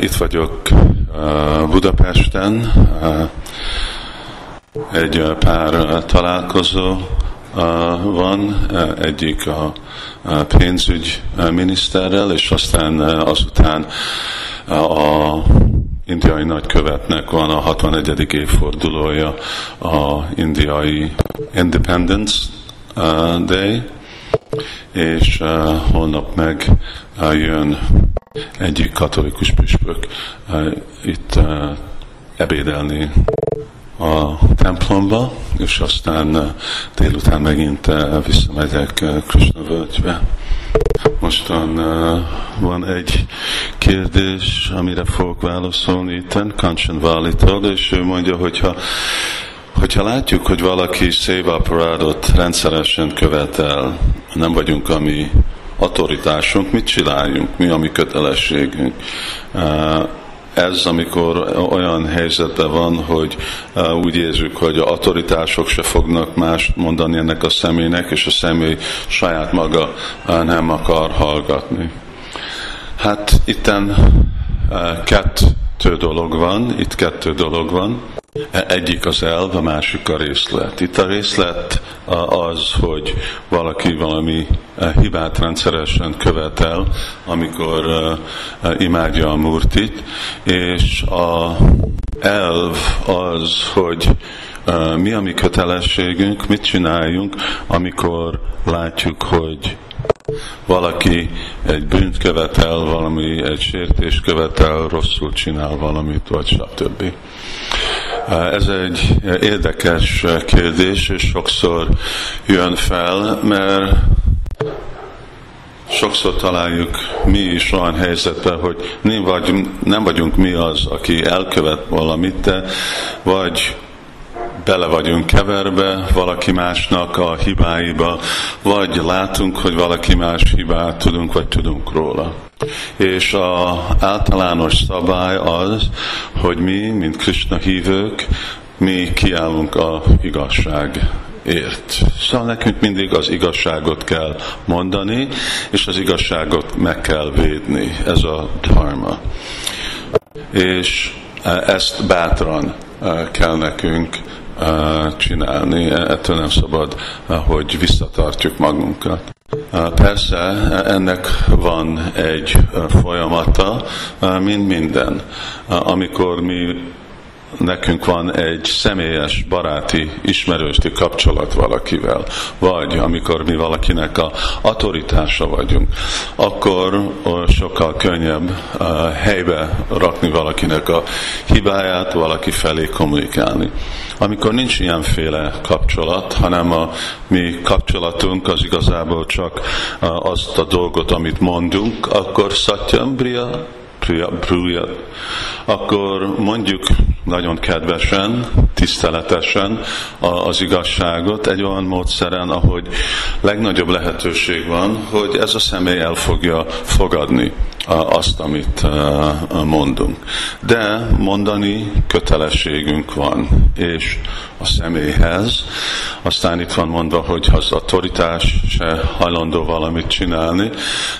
Itt vagyok Budapesten, egy pár találkozó van, egyik a pénzügy miniszterrel, és aztán azután a indiai nagykövetnek van a 61. évfordulója a indiai Independence Day, és holnap meg jön egyik katolikus püspök itt ebédelni a templomba, és aztán délután megint visszamegyek Krishna völgybe. Mostan van egy kérdés, amire fogok válaszolni itten, Kanchan Valitól, és ő mondja, hogyha Hogyha látjuk, hogy valaki széva parádot rendszeresen követel, nem vagyunk a mi autoritásunk, mit csináljunk, mi a mi kötelességünk. Ez, amikor olyan helyzetben van, hogy úgy érzük, hogy a autoritások se fognak más mondani ennek a személynek, és a személy saját maga nem akar hallgatni. Hát itten kettő dolog van, itt kettő dolog van. Egyik az elv, a másik a részlet. Itt a részlet az, hogy valaki valami hibát rendszeresen követel, amikor imádja a murtit, és a elv az, hogy mi a mi kötelességünk, mit csináljunk, amikor látjuk, hogy valaki egy bűnt követel, valami egy sértést követel, rosszul csinál valamit, vagy stb. Ez egy érdekes kérdés, és sokszor jön fel, mert sokszor találjuk mi is olyan helyzetben, hogy nem vagyunk, nem vagyunk mi az, aki elkövet valamit, de vagy bele vagyunk keverve valaki másnak a hibáiba, vagy látunk, hogy valaki más hibát tudunk, vagy tudunk róla. És a általános szabály az, hogy mi, mint Krishna hívők, mi kiállunk a igazság ért. Szóval nekünk mindig az igazságot kell mondani, és az igazságot meg kell védni. Ez a dharma. És ezt bátran kell nekünk csinálni, ettől nem szabad, hogy visszatartjuk magunkat. Persze ennek van egy folyamata, mint minden. Amikor mi nekünk van egy személyes, baráti, ismerősti kapcsolat valakivel, vagy amikor mi valakinek a autoritása vagyunk, akkor sokkal könnyebb helybe rakni valakinek a hibáját, valaki felé kommunikálni. Amikor nincs ilyenféle kapcsolat, hanem a mi kapcsolatunk az igazából csak azt a dolgot, amit mondunk, akkor Satyam Bria, akkor mondjuk nagyon kedvesen, tiszteletesen az igazságot egy olyan módszeren, ahogy legnagyobb lehetőség van, hogy ez a személy el fogja fogadni azt, amit mondunk. De mondani kötelességünk van, és a személyhez. Aztán itt van mondva, hogy ha az autoritás se hajlandó valamit csinálni,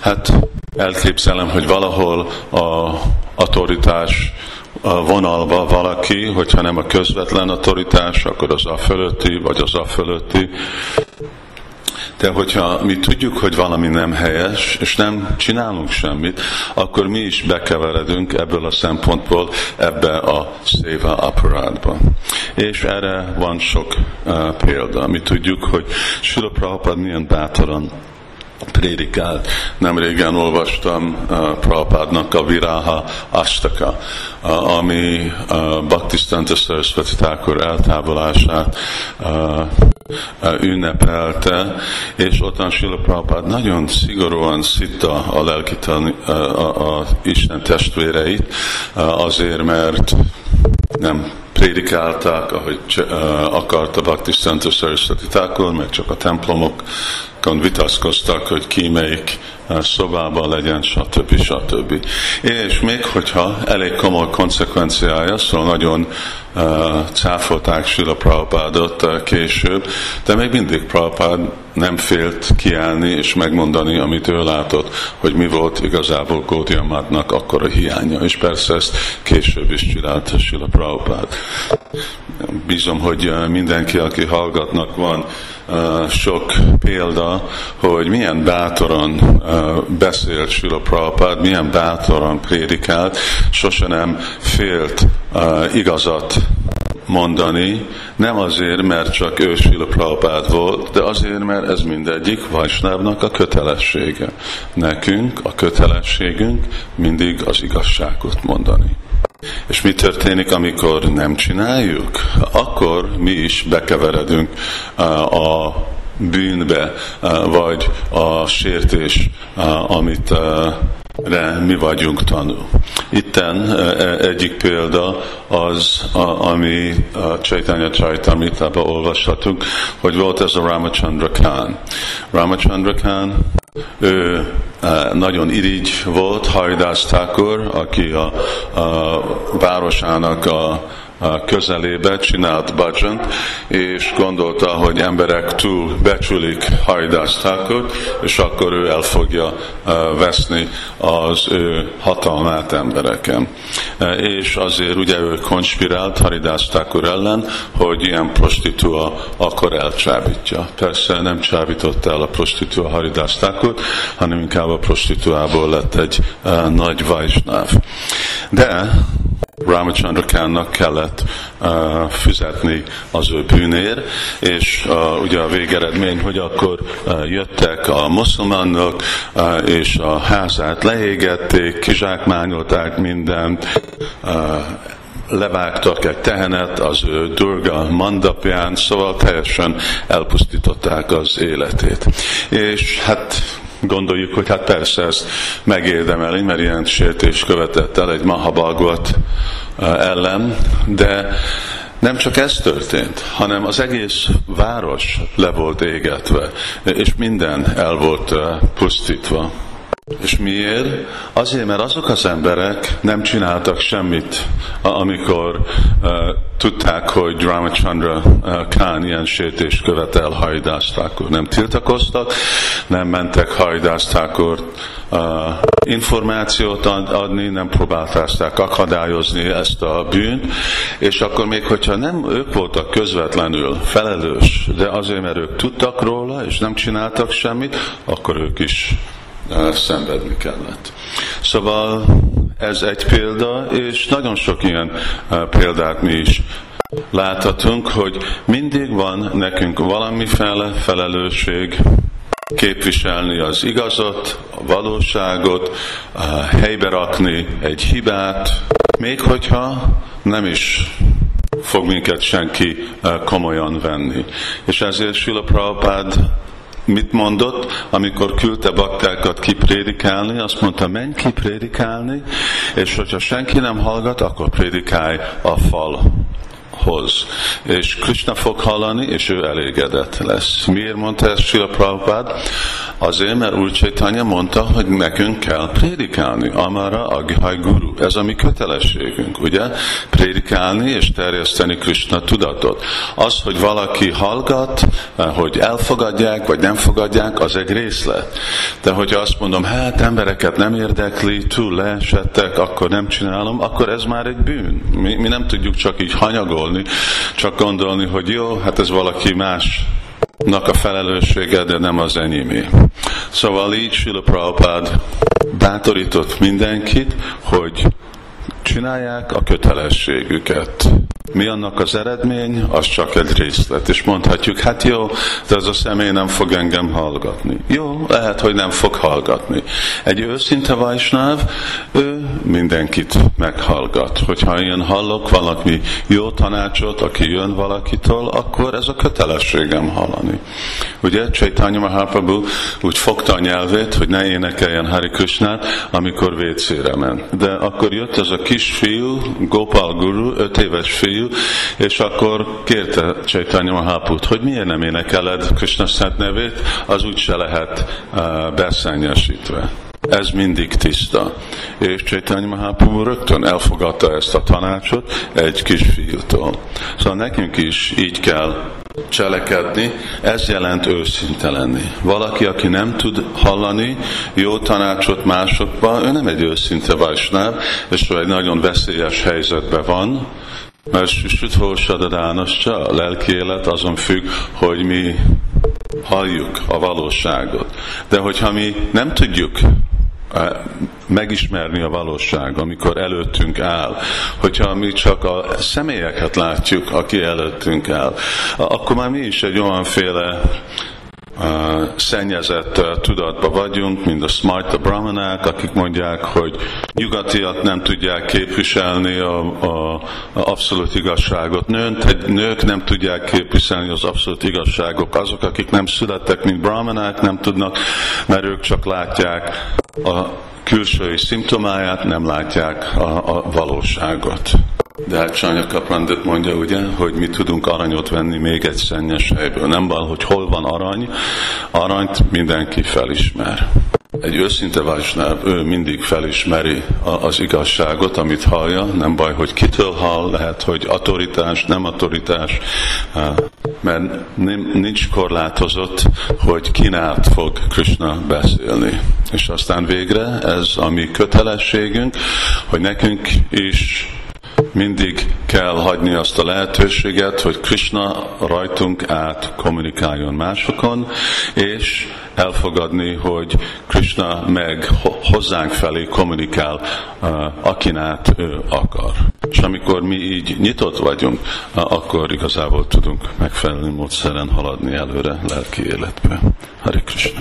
hát elképzelem, hogy valahol a autoritás vonalba valaki, hogyha nem a közvetlen autoritás, akkor az a fölötti, vagy az a fölötti. De hogyha mi tudjuk, hogy valami nem helyes, és nem csinálunk semmit, akkor mi is bekeveredünk ebből a szempontból ebbe a széva aparátba. És erre van sok uh, példa. Mi tudjuk, hogy Sula Prabhupada milyen bátoran prédikált. Nem régen olvastam uh, Prabhupádnak a Viráha Astaka, uh, ami uh, Bhaktisztanta Saraswati Thakur eltávolását uh, ünnepelte, és ottan Sila Prabhupád nagyon szigorúan szitta a lelki uh, a, a Isten testvéreit, azért, mert nem prédikálták, ahogy akarta Bhaktisztanta Saraswati Thakur, meg csak a templomok vitaszkoztak, hogy ki melyik szobában legyen, stb. stb. És még hogyha elég komoly konsekvenciája, szóval nagyon cáfolták Sila Prabhupádot később, de még mindig Prabhupád nem félt kiállni és megmondani, amit ő látott, hogy mi volt igazából Gaudiya akkor a hiánya. És persze ezt később is csinálta Sila Prabhupád. Bízom, hogy mindenki, aki hallgatnak, van sok példa, hogy milyen bátoran beszélt Sila Prabhupád, milyen bátoran prédikált, sose nem félt igazat mondani, nem azért, mert csak ő Sila Prabhupád volt, de azért, mert ez mindegyik Vajsnávnak a kötelessége. Nekünk a kötelességünk mindig az igazságot mondani. És mi történik, amikor nem csináljuk? Akkor mi is bekeveredünk a bűnbe, vagy a sértés, amit re mi vagyunk tanú. Itten egyik példa az, ami a Chaitanya Chaitamritában olvashatunk, hogy volt ez a Ramachandra Khan. Ramachandra Khan, ő nagyon irigy volt, Hajdász Thakur, aki a, a városának a közelébe csinált bajant, és gondolta, hogy emberek túl becsülik hajdáztákot, és akkor ő el fogja veszni az ő hatalmát embereken. És azért ugye ő konspirált Haridáztákor ellen, hogy ilyen prostitúa akkor elcsábítja. Persze nem csábította el a prostitúa Haridáztákot, hanem inkább a prostituából lett egy nagy vajsnáv. De Ramachandra kellett uh, fizetni az ő bűnér, és uh, ugye a végeredmény, hogy akkor uh, jöttek a muszlimánok, uh, és a házát leégették, kizsákmányolták mindent, uh, levágtak egy tehenet az ő Durga mandapján, szóval teljesen elpusztították az életét. És hát gondoljuk, hogy hát persze ezt megérdemeli, mert ilyen sértés követett el egy Mahabalgot ellen, de nem csak ez történt, hanem az egész város le volt égetve, és minden el volt pusztítva. És miért? Azért, mert azok az emberek nem csináltak semmit, amikor uh, tudták, hogy Ramachandra uh, Khan ilyen sértést követel hajdásztákor. Nem tiltakoztak, nem mentek hajdásztákor uh, információt adni, nem próbálták akadályozni ezt a bűnt, és akkor még hogyha nem ők voltak közvetlenül felelős, de azért, mert ők tudtak róla, és nem csináltak semmit, akkor ők is szenvedni kellett. Szóval ez egy példa, és nagyon sok ilyen példát mi is láthatunk, hogy mindig van nekünk valamiféle felelősség, képviselni az igazat, a valóságot, helybe rakni egy hibát, még hogyha nem is fog minket senki komolyan venni. És ezért Sila Prabhupád mit mondott, amikor küldte baktákat kiprédikálni, azt mondta, menj kiprédikálni, és hogyha senki nem hallgat, akkor prédikálj a fal hoz. És Krishna fog hallani, és ő elégedett lesz. Miért mondta ezt Sila Prabhupád? Azért, mert Úr Csaitanya mondta, hogy nekünk kell prédikálni. Amara Aghaj Guru. Ez a mi kötelességünk, ugye? Prédikálni és terjeszteni Krishna tudatot. Az, hogy valaki hallgat, hogy elfogadják, vagy nem fogadják, az egy részlet. De hogyha azt mondom, hát embereket nem érdekli, túl leesettek, akkor nem csinálom, akkor ez már egy bűn. Mi, mi nem tudjuk csak így hanyagolni, csak gondolni, hogy jó, hát ez valaki más a felelőssége, de nem az enyémé. Szóval így Sila Prabhupád bátorított mindenkit, hogy csinálják a kötelességüket. Mi annak az eredmény? Az csak egy részlet. És mondhatjuk, hát jó, de az a személy nem fog engem hallgatni. Jó, lehet, hogy nem fog hallgatni. Egy őszinte vajsnáv, ő mindenkit meghallgat. Hogyha én hallok valami jó tanácsot, aki jön valakitől, akkor ez a kötelességem hallani. Ugye Chaitanya Mahaprabhu úgy fogta a nyelvét, hogy ne énekeljen Hari Krishnát, amikor vécére ment. De akkor jött ez a kisfiú, Gopal Guru, öt éves fiú, és akkor kérte Chaitanya Mahaprabhu, hogy miért nem énekeled Krishna szent nevét, az úgy se lehet uh, beszennyesítve ez mindig tiszta. És Chaitanya Mahaprabhu rögtön elfogadta ezt a tanácsot egy kisfiútól. Szóval nekünk is így kell cselekedni, ez jelent őszinte lenni. Valaki, aki nem tud hallani jó tanácsot másokba, ő nem egy őszinte vajsnáv, és ő egy nagyon veszélyes helyzetben van, mert Süthósadadánoscsa, a lelki élet azon függ, hogy mi halljuk a valóságot. De hogyha mi nem tudjuk megismerni a valóság, amikor előttünk áll. Hogyha mi csak a személyeket látjuk, aki előttünk áll, akkor már mi is egy olyanféle uh, szennyezett tudatba vagyunk, mint a smart a brahmanák, akik mondják, hogy nyugatiak nem tudják képviselni a, a, a abszolút igazságot. Nők, nők nem tudják képviselni az abszolút igazságok. Azok, akik nem születtek, mint brahmanák, nem tudnak, mert ők csak látják a külsői szimptomáját, nem látják a, a valóságot. De hát Sanya Kaprandit mondja, ugye, hogy mi tudunk aranyot venni még egy szennyes helyből. Nem baj, hogy hol van arany, aranyt mindenki felismer. Egy őszinte vajsnáv, ő mindig felismeri az igazságot, amit hallja, nem baj, hogy kitől hall, lehet, hogy autoritás, nem autoritás, mert nincs korlátozott, hogy kinát fog Krishna beszélni. És aztán végre ez a mi kötelességünk, hogy nekünk is mindig kell hagyni azt a lehetőséget, hogy Krishna rajtunk át kommunikáljon másokon, és elfogadni, hogy Krishna meg hozzánk felé kommunikál, akin át ő akar. És amikor mi így nyitott vagyunk, akkor igazából tudunk megfelelő módszeren haladni előre lelki életbe. Hari Krishna.